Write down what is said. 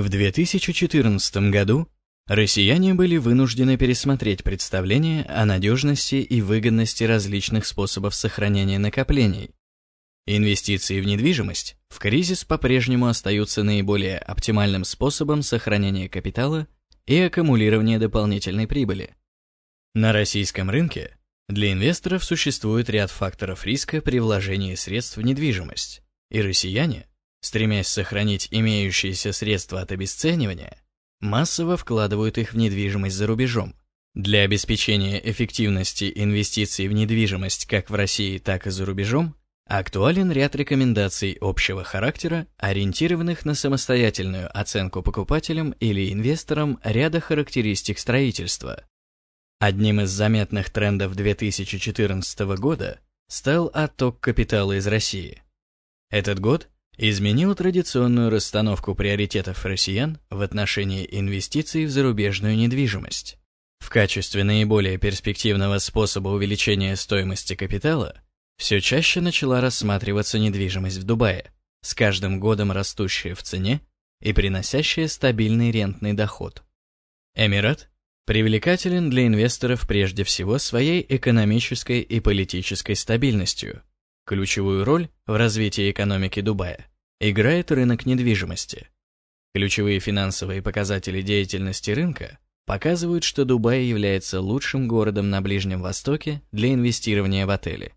В 2014 году Россияне были вынуждены пересмотреть представление о надежности и выгодности различных способов сохранения накоплений. Инвестиции в недвижимость в кризис по-прежнему остаются наиболее оптимальным способом сохранения капитала и аккумулирования дополнительной прибыли. На российском рынке для инвесторов существует ряд факторов риска при вложении средств в недвижимость, и россияне, стремясь сохранить имеющиеся средства от обесценивания, массово вкладывают их в недвижимость за рубежом. Для обеспечения эффективности инвестиций в недвижимость как в России, так и за рубежом актуален ряд рекомендаций общего характера, ориентированных на самостоятельную оценку покупателям или инвесторам ряда характеристик строительства. Одним из заметных трендов 2014 года стал отток капитала из России. Этот год изменил традиционную расстановку приоритетов россиян в отношении инвестиций в зарубежную недвижимость. В качестве наиболее перспективного способа увеличения стоимости капитала все чаще начала рассматриваться недвижимость в Дубае, с каждым годом растущая в цене и приносящая стабильный рентный доход. Эмират привлекателен для инвесторов прежде всего своей экономической и политической стабильностью. Ключевую роль в развитии экономики Дубая играет рынок недвижимости. Ключевые финансовые показатели деятельности рынка показывают, что Дубай является лучшим городом на Ближнем Востоке для инвестирования в отели.